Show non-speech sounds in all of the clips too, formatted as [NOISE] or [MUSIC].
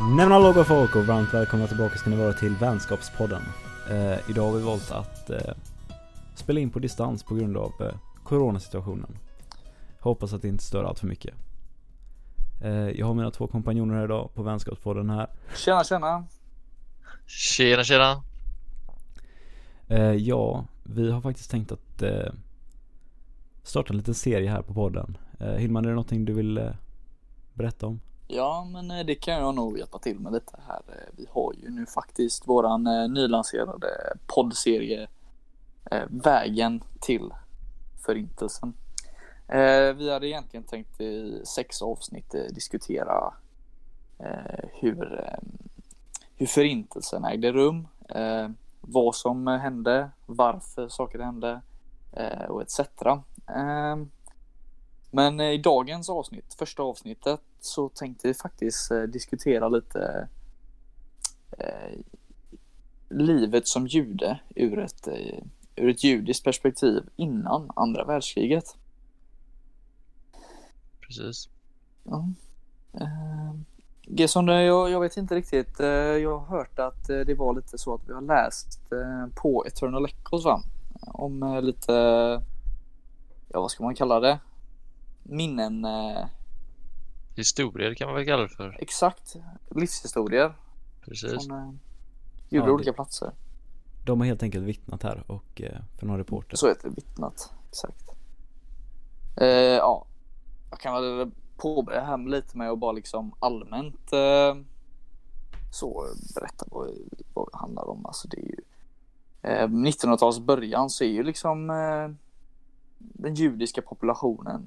Nämna låga folk och varmt välkomna tillbaka ska ni vara till Vänskapspodden. Eh, idag har vi valt att eh, spela in på distans på grund av eh, coronasituationen. Hoppas att det inte stör allt för mycket. Eh, jag har mina två kompanjoner här idag på Vänskapspodden här. Tjena tjena! Tjena tjena! Eh, ja, vi har faktiskt tänkt att eh, starta en liten serie här på podden. Eh, Hillman, är det någonting du vill eh, berätta om? Ja men eh, det kan jag nog hjälpa till med lite här. Eh, vi har ju nu faktiskt våran eh, nylanserade poddserie Vägen till Förintelsen. Vi hade egentligen tänkt i sex avsnitt diskutera hur, hur Förintelsen ägde rum, vad som hände, varför saker hände och etc. Men i dagens avsnitt, första avsnittet, så tänkte vi faktiskt eh, diskutera lite eh, livet som jude ur ett, eh, ur ett judiskt perspektiv innan andra världskriget. Precis. Ja. Eh, Gesson, jag, jag vet inte riktigt. Jag har hört att det var lite så att vi har läst på Eternal Echoes va? Om lite, ja vad ska man kalla det? Minnen, Historier kan man väl kalla det för. exakt, livshistorier Precis. från eh, gjorda Ja, olika det- platser. De har helt enkelt vittnat här och eh, för någon reporter. Så heter det, vittnat. Exakt. Eh, ja, jag kan väl påbörja här med lite med att bara liksom allmänt eh, så berätta vad, vad det handlar om. Alltså det är ju eh, 1900-talets början så är ju liksom eh, den judiska populationen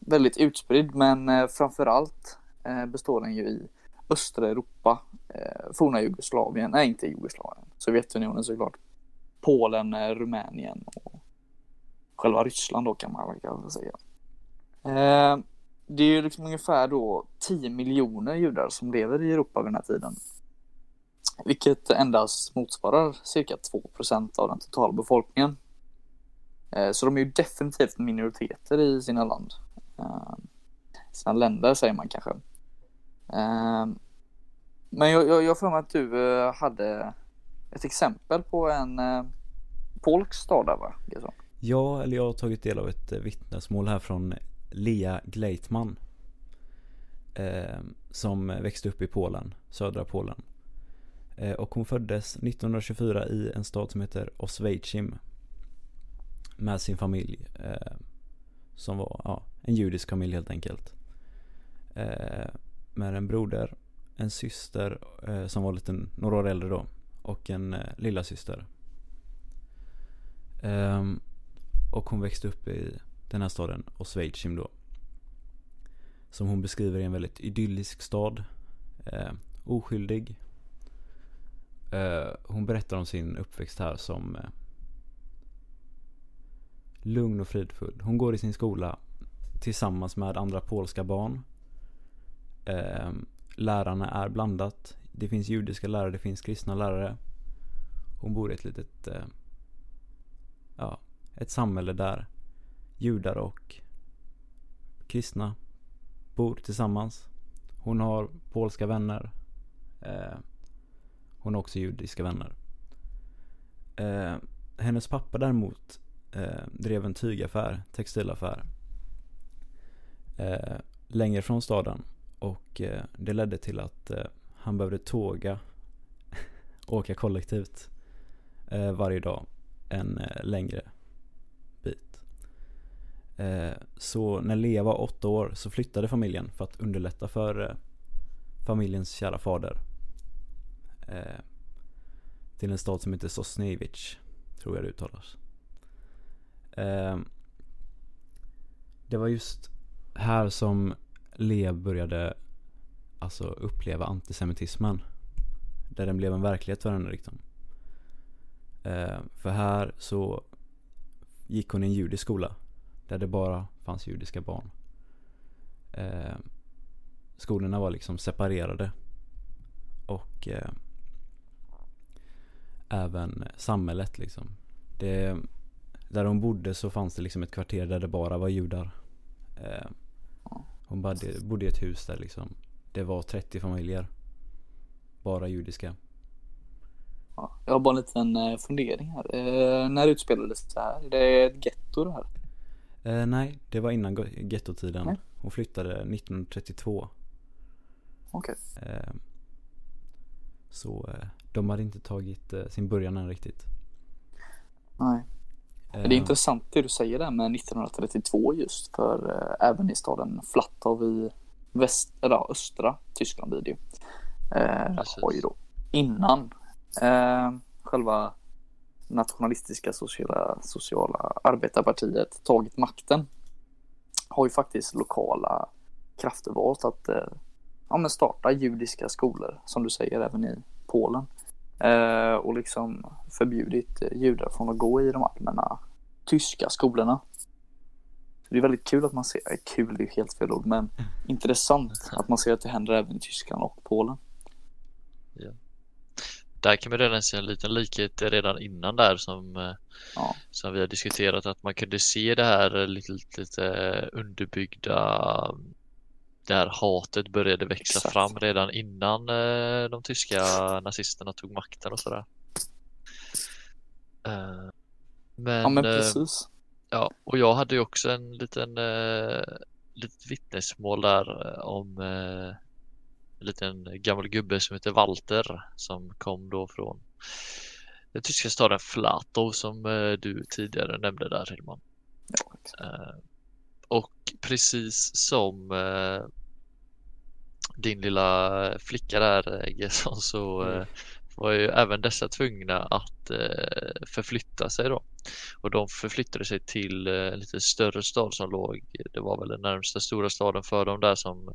väldigt utspridd men eh, framförallt eh, består den ju i östra Europa, eh, forna Jugoslavien, nej inte Jugoslavien, Sovjetunionen såklart. Polen, Rumänien och själva Ryssland då kan man väl säga. Det är ju liksom ungefär då 10 miljoner judar som lever i Europa vid den här tiden. Vilket endast motsvarar cirka 2% av den totala befolkningen. Eh, så de är ju definitivt minoriteter i sina land. Eh, sina länder säger man kanske. Eh, men jag, jag, jag får mig att du hade ett exempel på en polsk stad där va? Ja, eller jag har tagit del av ett vittnesmål här från Lea Gleitman. Som växte upp i Polen, södra Polen. Och hon föddes 1924 i en stad som heter Oswiecim. Med sin familj. Eh, som var ja, en judisk familj helt enkelt. Eh, med en broder, en syster eh, som var lite, några år äldre då. Och en eh, lilla syster. Ehm, och hon växte upp i den här staden, Oswiecim då. Som hon beskriver i en väldigt idyllisk stad. Eh, oskyldig. Eh, hon berättar om sin uppväxt här som eh, lugn och fridfull. Hon går i sin skola tillsammans med andra polska barn. Eh, lärarna är blandat. Det finns judiska lärare, det finns kristna lärare. Hon bor i ett litet eh, ja, ett samhälle där judar och kristna bor tillsammans. Hon har polska vänner. Eh, hon har också judiska vänner. Ehm, hennes pappa däremot eh, drev en tygaffär, textilaffär. Eh, längre från staden. Och eh, det ledde till att eh, han behövde tåga, [LAUGHS] åka kollektivt eh, varje dag en eh, längre bit. Eh, så när Lea var åtta år så flyttade familjen för att underlätta för eh, familjens kära fader. Eh, till en stad som heter Sosnevich, tror jag det uttalas. Eh, det var just här som Lea började alltså uppleva antisemitismen. Där den blev en verklighet för henne liksom. Eh, för här så gick hon i en judisk skola. Där det bara fanns judiska barn. Eh, skolorna var liksom separerade. Och eh, även samhället liksom. Det, där hon bodde så fanns det liksom ett kvarter där det bara var judar. Eh, hon bodde, bodde i ett hus där liksom det var 30 familjer. bara judiska. Ja, jag har bara en liten eh, fundering här. Eh, när utspelades det här? Är det ett getto det här? Eh, nej, det var innan gettotiden. Nej. Hon flyttade 1932. Okej. Eh, så eh, de hade inte tagit sin början än riktigt. Nej. Eh, Det är intressant det du säger där med 1932 just för eh, även i staden Flattov i väst, eller östra Tyskland blir det ju. Eh, har ju då innan eh, själva nationalistiska sociala, sociala arbetarpartiet tagit makten har ju faktiskt lokala krafter valt att eh, ja, men starta judiska skolor som du säger även i Polen. Eh, och liksom förbjudit eh, judar från att gå i de allmänna tyska skolorna. Det är väldigt kul att man ser, eh, kul är ju helt fel ord, men intressant att man ser att det händer även i Tyskland och Polen. Där kan man redan se en liten likhet redan innan där som, eh, Ja. som vi har diskuterat att man kunde se det här lite, lite underbyggda det här hatet började växa Exakt. fram redan innan eh, de tyska nazisterna tog makten och sådär. Eh, Men, Ja men eh, precis. Ja, och jag hade ju också en liten eh, litet vittnesmål där eh, om eh, en liten gammal gubbe som heter Walter som kom då från den tyska staden Flatow som eh, du tidigare nämnde där Hilman. Ja. Eh, och precis som eh, din lilla flicka där eh, Gesson så eh, var ju även dessa tvungna att eh, förflytta sig då. Och de förflyttade sig till eh, en lite större stad som låg, det var väl den närmsta stora staden för dem där som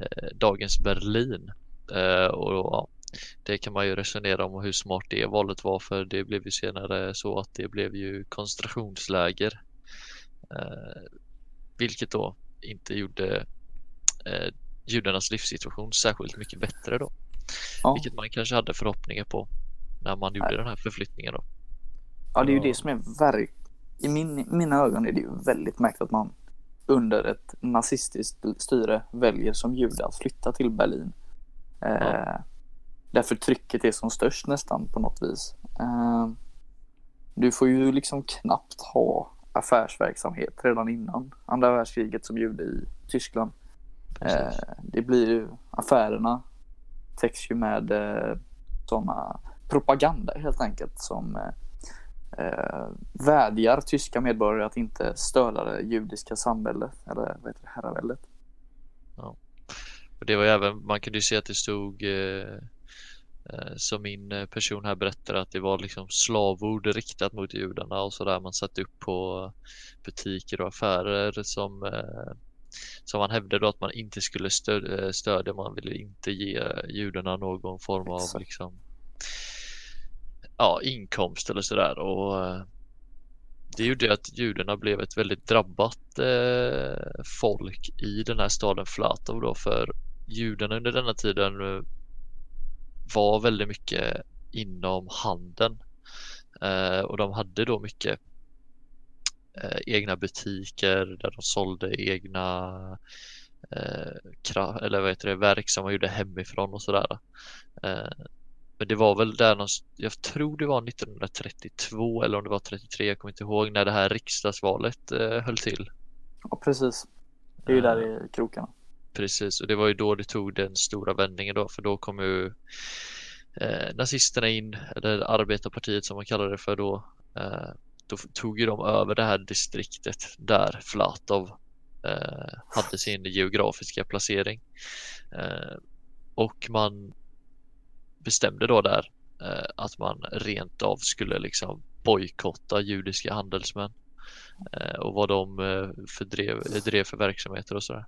eh, dagens Berlin. Eh, och då, ja, det kan man ju resonera om hur smart det valet var för det blev ju senare så att det blev ju koncentrationsläger. Vilket då inte gjorde eh, judarnas livssituation särskilt mycket bättre då. Ja. Vilket man kanske hade förhoppningar på när man gjorde Nej. den här förflyttningen då. Ja, det är ju det som är verk... I min, mina ögon är det ju väldigt märkligt att man under ett nazistiskt styre väljer som jude att flytta till Berlin. Eh, Ja. Där förtrycket är som störst nästan på något vis. Eh, du får ju liksom knappt ha affärsverksamhet redan innan andra världskriget som jude i Tyskland. Eh, det blir ju affärerna täcks ju med eh, sådana propaganda helt enkelt som eh, eh, vädjar tyska medborgare att inte störa det judiska samhället eller vad heter det, herraväldet. Och det var även, man kunde ju se att det stod eh, eh, som min eh, person här berättade att det var liksom slavord riktat mot judarna och sådär. Man satte upp på butiker och affärer som eh, som man hävdade att man inte skulle stö- stödja. Man ville inte ge judarna någon form av Exakt. liksom ja, inkomst eller sådär. Och det gjorde att judarna blev ett väldigt drabbat folk i den här staden Flatov då för judarna under denna tiden var väldigt mycket inom handeln eh, och de hade då mycket eh, egna butiker där de sålde egna eh, eller vad heter det, verk som man gjorde hemifrån och sådär. Men det var väl där någonstans, jag tror det var 1932 eller om det var 33, jag kommer inte ihåg när det här riksdagsvalet eh, höll till. Ja precis. Det är ju där i krokarna. Precis, och det var ju då det tog den stora vändningen då, för då kom ju eh, nazisterna in, eller arbetarpartiet som man kallade det för då. Eh, då tog ju de över det här distriktet där Flatov eh, hade sin geografiska placering. Eh, och man bestämde då där eh, att man rent av skulle liksom bojkotta judiska handelsmän eh, och vad de eh, fördrev, drev för verksamheter och sådär.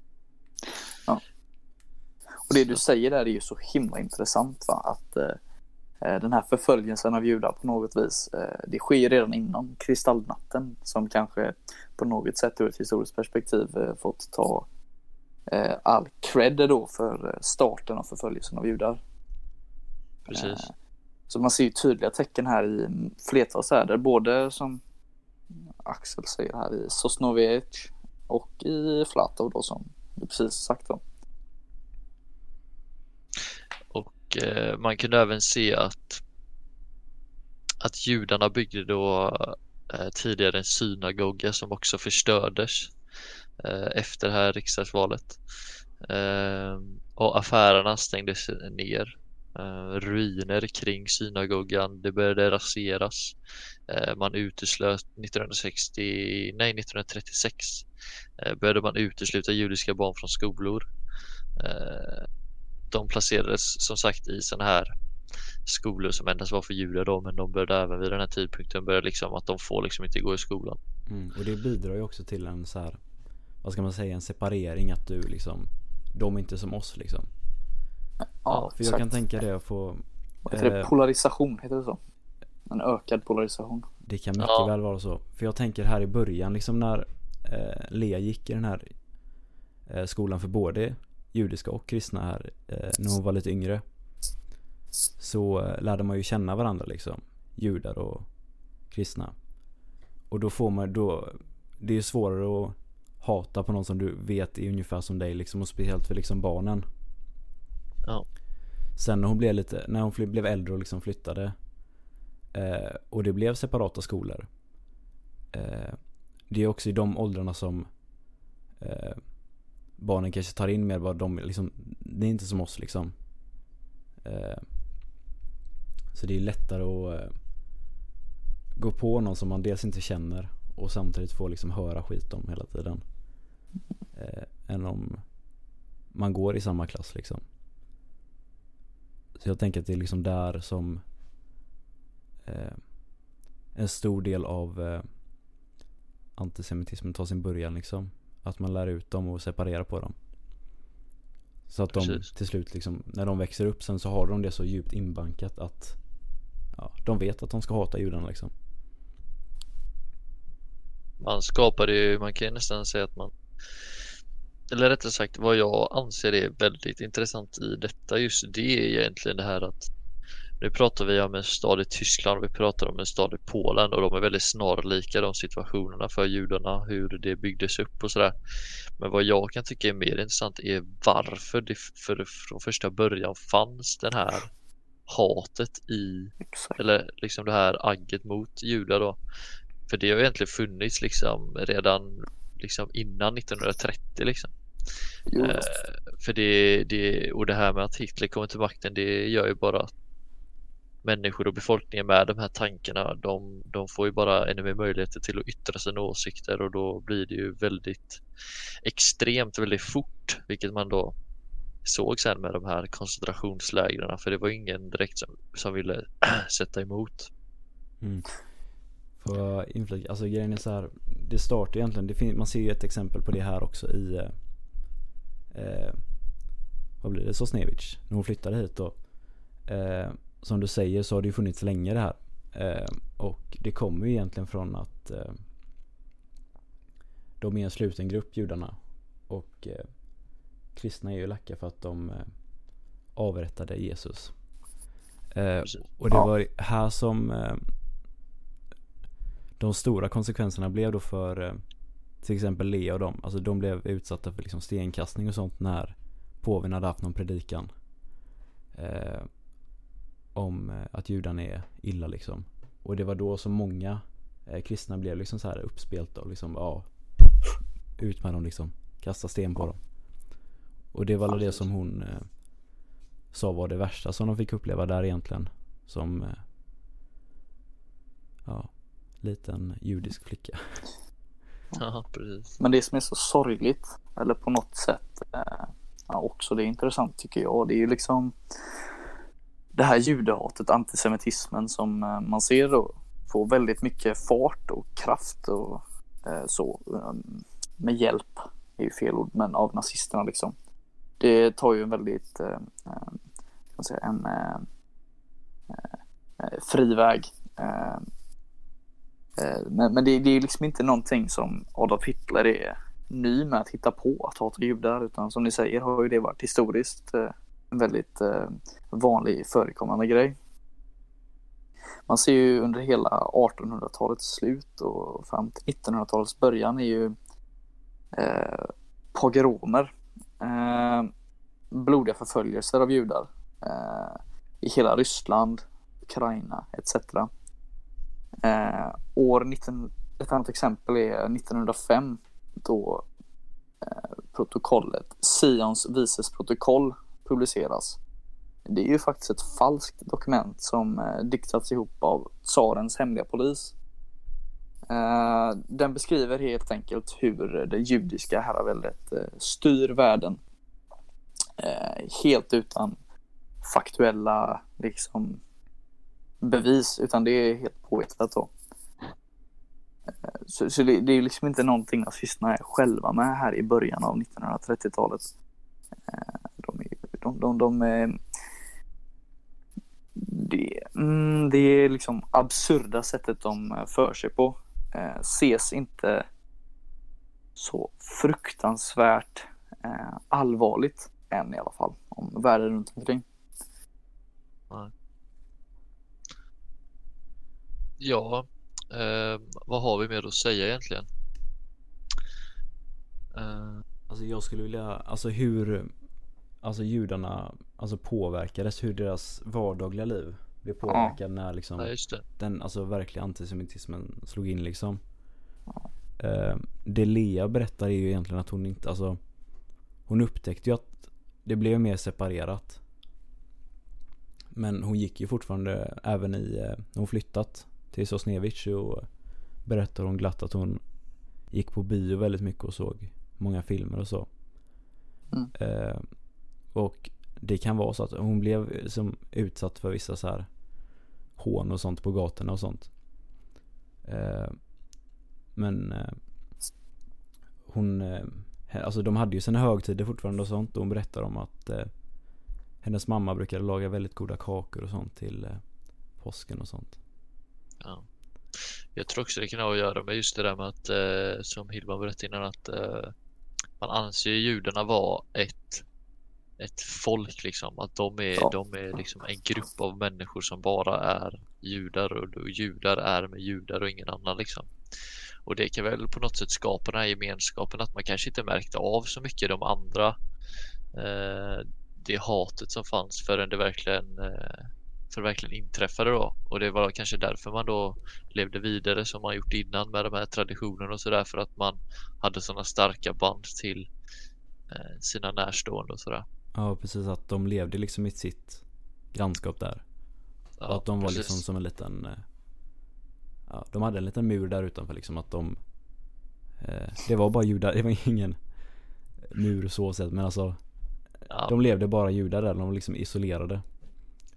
Och det du säger där är ju så himla intressant va? att eh, eh, den här förföljelsen av judar på något vis eh, det sker redan innan kristallnatten som kanske på något sätt ur ett historiskt perspektiv eh, fått ta eh, all cred då för eh, starten av förföljelsen av judar. Precis. Så man ser ju tydliga tecken här i flertal städer, både som Axel säger här i Sosnowiec och i Flatov då som precis sagt då. Och och eh, man kunde även se att att judarna byggde då eh, tidigare en synagoga som också förstördes eh, efter det här riksdagsvalet. Eh, och affärerna stängdes ner. Eh, ruiner kring synagogan, det började raseras. Eh, man uteslöt 1960, nej 1936 eh, började man utesluta judiska barn från skolor. Eh, de placerades som sagt i sådana här skolor som endast var för judar då men de började även vid den här tidpunkten börja liksom att de får liksom inte gå i skolan. Mm, och det bidrar ju också till en så här, vad ska man säga, en separering att du liksom, de är inte som oss liksom. Ja, för jag kan tänka det att få Vad heter det? Eh, polarisation, heter det så? En ökad polarisation. Det kan mycket ja. väl vara så. För jag tänker här i början, liksom när eh, Lea gick i den här eh, skolan för både judiska och kristna här, eh, när hon var lite yngre. Så eh, lärde man ju känna varandra liksom. Judar och kristna. Och då får man, då, det är ju svårare att hata på någon som du vet är ungefär som dig liksom. Och speciellt för liksom barnen. Ja. Sen när hon blev lite, när hon blev äldre och liksom flyttade eh, och det blev separata skolor. Eh, det är också i de åldrarna som eh, barnen kanske tar in mer vad de liksom, det är inte som oss liksom. Eh, så det är lättare att eh, gå på någon som man dels inte känner och samtidigt får liksom höra skit om hela tiden. Eh, än om man går i samma klass liksom. Så jag tänker att det är liksom där som eh, en stor del av eh, antisemitismen tar sin början liksom. Att man lär ut dem och separerar på dem. Så att de Precis. till slut liksom, när de växer upp sen så har de det så djupt inbankat att ja, de vet att de ska hata judarna liksom. Man skapar ju, man kan ju nästan säga att man eller rättare sagt vad jag anser är väldigt intressant i detta just det är egentligen det här att nu pratar vi om en stad i Tyskland och vi pratar om en stad i Polen och de är väldigt snarlika de situationerna för judarna, hur det byggdes upp och sådär. Men vad jag kan tycka är mer intressant är varför det för, från första början fanns den här hatet i, Exakt. eller liksom det här agget mot judar då. För det har egentligen funnits liksom redan liksom innan 1930 liksom. Eh, för det, det, och det här med att Hitler kommer till makten det gör ju bara att människor och befolkningen med de här tankarna de, de får ju bara ännu mer möjligheter till att yttra sina åsikter och då blir det ju väldigt extremt väldigt fort vilket man då såg sen med de här koncentrationslägren för det var ingen direkt som, som ville [CLEARS THROAT] sätta emot. Mm. För inflyg, alltså grejen är så här, det startar egentligen, det man ser ju ett exempel på det här också i eh, vad blir det, Sosnevich, när hon flyttade hit då. Eh, som du säger så har det ju funnits länge det här. Eh, och det kommer ju egentligen från att eh, de är en sluten grupp, judarna. Och eh, kristna är ju lacka för att de eh, avrättade Jesus. Eh, och det var här som eh, de stora konsekvenserna blev då för eh, till exempel Lea och dem. Alltså de blev utsatta för liksom stenkastning och sånt när påven hade haft någon predikan. Eh, om eh, att judarna är illa liksom. Och det var då som många eh, kristna blev liksom så här uppspelta och liksom ja, ut med dem liksom. Kasta sten på dem. Och det var väl det som hon eh, sa var det värsta som de fick uppleva där egentligen. Som eh, ja, liten judisk flicka. Ja, [LAUGHS] precis. Men det som är så sorgligt, eller på något sätt eh, ja, också det är intressant tycker jag, det är ju liksom det här judehatet, antisemitismen som eh, man ser då får väldigt mycket fart och kraft och eh, så um, med hjälp, är ju fel ord, men av nazisterna liksom. Det tar ju en väldigt, eh, kan säga, en fri väg. Eh, men, men det, det är liksom inte någonting som Adolf Hitler är ny med att hitta på att hata judar utan som ni säger har ju det varit historiskt eh, en väldigt eh, vanlig förekommande grej. Man ser ju under hela 1800-talets slut och fram till 1900-talets början är ju eh, pogromer, eh, blodiga förföljelser av judar eh, i hela Ryssland, Ukraina etc. Eh, år 19, ett annat exempel är 1905 då eh, protokollet Sions vises protokoll publiceras. Det är ju faktiskt ett falskt dokument som eh, diktats ihop av tsarens hemliga polis. Eh, den beskriver helt enkelt hur det judiska herraväldet eh, styr världen. Eh, helt utan faktuella liksom, bevis, utan det är helt påhittat då. Så, så det, det är liksom inte någonting nazisterna är själva med här i början av 1930-talet. De, eh, De, är- de, de, de, det, mm, det är liksom absurda sättet de eh, för sig på. Eh, ses inte så fruktansvärt allvarligt än i alla fall om världen runt omkring. Ja, eh, vad har vi mer att säga egentligen? Eh, Alltså jag skulle vilja, alltså hur, alltså judarna, alltså påverkades, hur deras vardagliga liv blev påverkad när liksom ja, just det. den alltså verkliga antisemitismen slog in liksom. Eh, det Lea berättar är ju egentligen att hon inte, alltså hon upptäckte ju att det blev mer separerat. Men hon gick ju fortfarande även i, eh, när hon flyttat till Sosnevich och berättar hon glatt att hon gick på bio väldigt mycket och såg många filmer och så. Mm. Eh, och det kan vara så att hon blev som utsatt för vissa så här hån och sånt på gatorna och sånt. Eh, men eh, hon, eh, alltså de hade ju sina högtider fortfarande och sånt och hon berättar om att eh, hennes mamma brukade laga väldigt goda kakor och sånt till eh, påsken och sånt. Ja. Jag tror också det kan ha att göra med just det där med att, eh, som Hilma berättade innan, att eh, man anser ju judarna vara ett, ett folk liksom. Att de är, Ja. de är liksom en grupp av människor som bara är judar och då judar är med judar och ingen annan liksom. Och det kan väl på något sätt skapa den här gemenskapen att man kanske inte märkte av så mycket de andra eh, det hatet som fanns förrän det verkligen eh, det verkligen inträffade då. Och det var kanske därför man då levde vidare som man gjort innan med de här traditionerna och sådär för att man hade sådana starka band till eh, sina närstående och sådär. Ja precis att de levde liksom i sitt grannskap där. Ja, och att de var precis. liksom som en liten eh, Ja de hade en liten mur där utanför liksom att de eh, Det var bara judar, [LAUGHS] det var ingen mur så sett men alltså ja, De levde bara judar där, de var liksom isolerade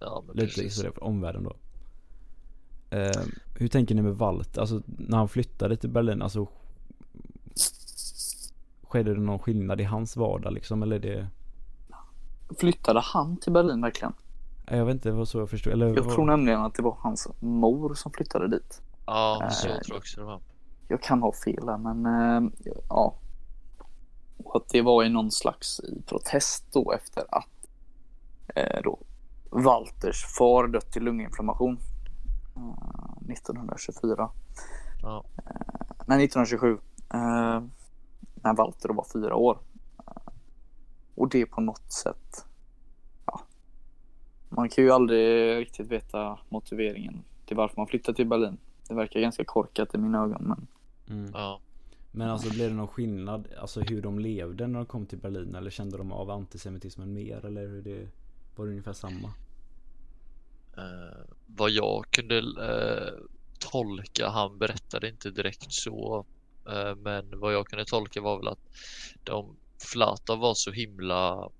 ja, Lite precis. från omvärlden då eh, Hur tänker ni med Walter? Alltså när han flyttade till Berlin, alltså Skedde det någon skillnad i hans vardag liksom eller det Flyttade han till Berlin verkligen? Jag vet inte, var så jag förstod eller Jag vad- tror nämligen att det var hans mor som flyttade dit. Ja, så Eh, tror jag också det var. Jag kan ha fel där men eh, ja. Och att det var i någon slags i protest då efter att eh, då Walters far dött i lunginflammation. Eh, 1924. Ja. Nej 1927. Eh, när Walter var fyra år. Eh, och det på något sätt. Ja. Man kan ju aldrig riktigt veta motiveringen till varför man flyttade till Berlin. Det verkar ganska korkat i mina ögon men mm. Ja. Men alltså blev det någon skillnad, alltså hur de levde när de kom till Berlin eller kände de av antisemitismen mer eller hur det Var det ungefär samma? Eh, vad jag kunde eh, tolka, han berättade inte direkt så, eh, men vad jag kunde tolka var väl att de Flata var så himla,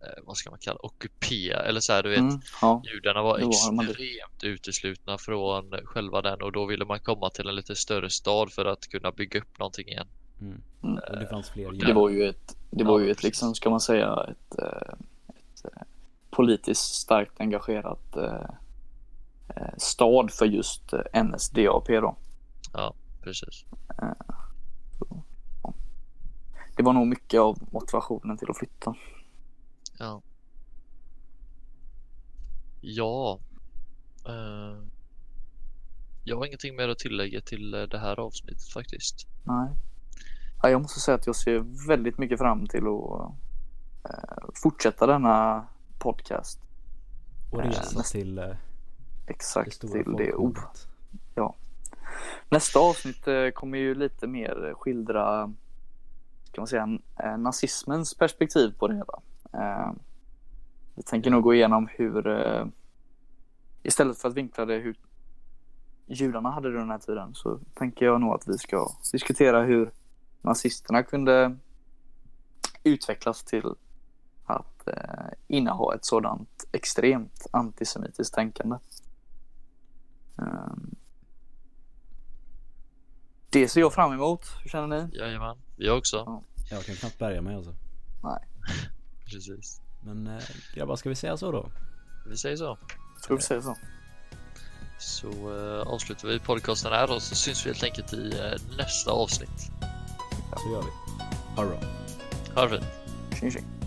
eh, vad ska man kalla ockuperade, eller så här, du vet, mm, ja. judarna var var extremt uteslutna från själva den och då ville man komma till en lite större stad för att kunna bygga upp någonting igen. Mm. Mm. Och det fanns fler det var ju ett, det var ju ett liksom, ska man säga, ett, eh, politiskt starkt engagerat eh, eh, stad för just NSDAP då. Precis. Det var nog mycket av motivationen till att flytta. Ja. Ja. Jag har ingenting mer att tillägga till det här avsnittet faktiskt. Nej. Ja, jag måste säga att jag ser väldigt mycket fram till att fortsätta denna podcast. Och Eh, resa nästa- till eh, det Exakt stora till det o. folkmordet. Nästa avsnitt eh, kommer ju lite mer skildra, ska man säga, eh, nazismens perspektiv på det hela. Eh, Vi tänker nog gå igenom hur, eh, istället för att vinkla det hur judarna hade det den här tiden, så tänker jag nog att vi ska diskutera hur nazisterna kunde utvecklas till eh, inneha ett sådant extremt antisemitiskt tänkande. Ehm, det ser jag fram emot. Hur känner ni? Jajamän, vi också. Ja. Jag kan knappt bärga mig alltså. [LAUGHS] Precis. Men eh, grabbar, ska vi säga så då? Vi säger så. Tror vi säger så. Så eh, avslutar vi podcasten här och så syns vi helt enkelt i eh, nästa avsnitt. Så gör vi. Ha det bra. Ha det fint. Tjing tjing.